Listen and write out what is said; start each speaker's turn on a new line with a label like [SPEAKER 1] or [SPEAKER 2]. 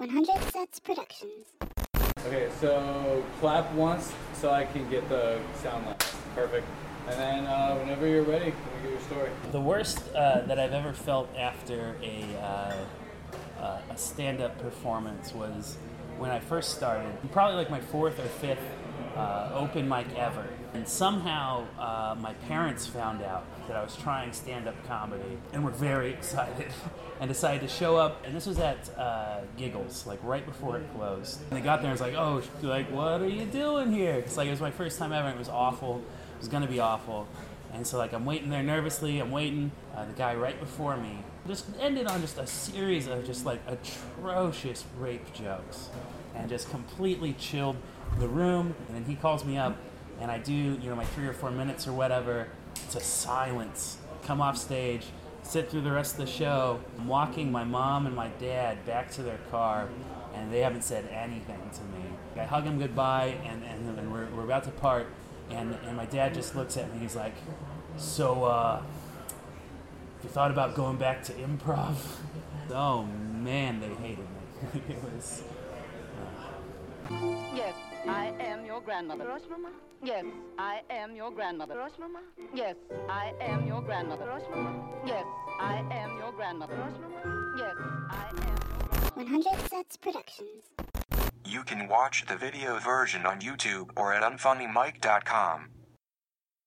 [SPEAKER 1] 100 Sets Productions.
[SPEAKER 2] Okay, so clap once so I can get the sound line. Perfect. And then uh, whenever you're ready, let me get your story.
[SPEAKER 3] The worst uh, that I've ever felt after a, uh, uh, a stand up performance was when I first started, probably like my fourth or fifth uh, open mic ever. And somehow uh, my parents found out that I was trying stand up comedy and were very excited and decided to show up. And this was at uh, Giggles, like right before it closed. And they got there and was like, oh, like, what are you doing here? It's like it was my first time ever and it was awful. It was going to be awful. And so, like, I'm waiting there nervously. I'm waiting. Uh, the guy right before me just ended on just a series of just like atrocious rape jokes, and just completely chilled the room. And then he calls me up, and I do, you know, my three or four minutes or whatever. A silence. Come off stage, sit through the rest of the show. I'm walking my mom and my dad back to their car, and they haven't said anything to me. I hug them goodbye, and, and, and we're, we're about to part. And, and my dad just looks at me. He's like, "So, uh, have you thought about going back to improv?" Oh man, they hated me. it was.
[SPEAKER 4] Yes, I am your grandmother.
[SPEAKER 5] Rosh Mama?
[SPEAKER 4] Yes, I am your grandmother.
[SPEAKER 5] Rosh Mama?
[SPEAKER 4] Yes, I am your grandmother.
[SPEAKER 5] Rosh Mama?
[SPEAKER 4] Yes, I am your grandmother.
[SPEAKER 5] Rosh Mama?
[SPEAKER 4] Yes, I am your
[SPEAKER 1] 100 Sets Productions.
[SPEAKER 6] You can watch the video version on YouTube or at unfunnymike.com.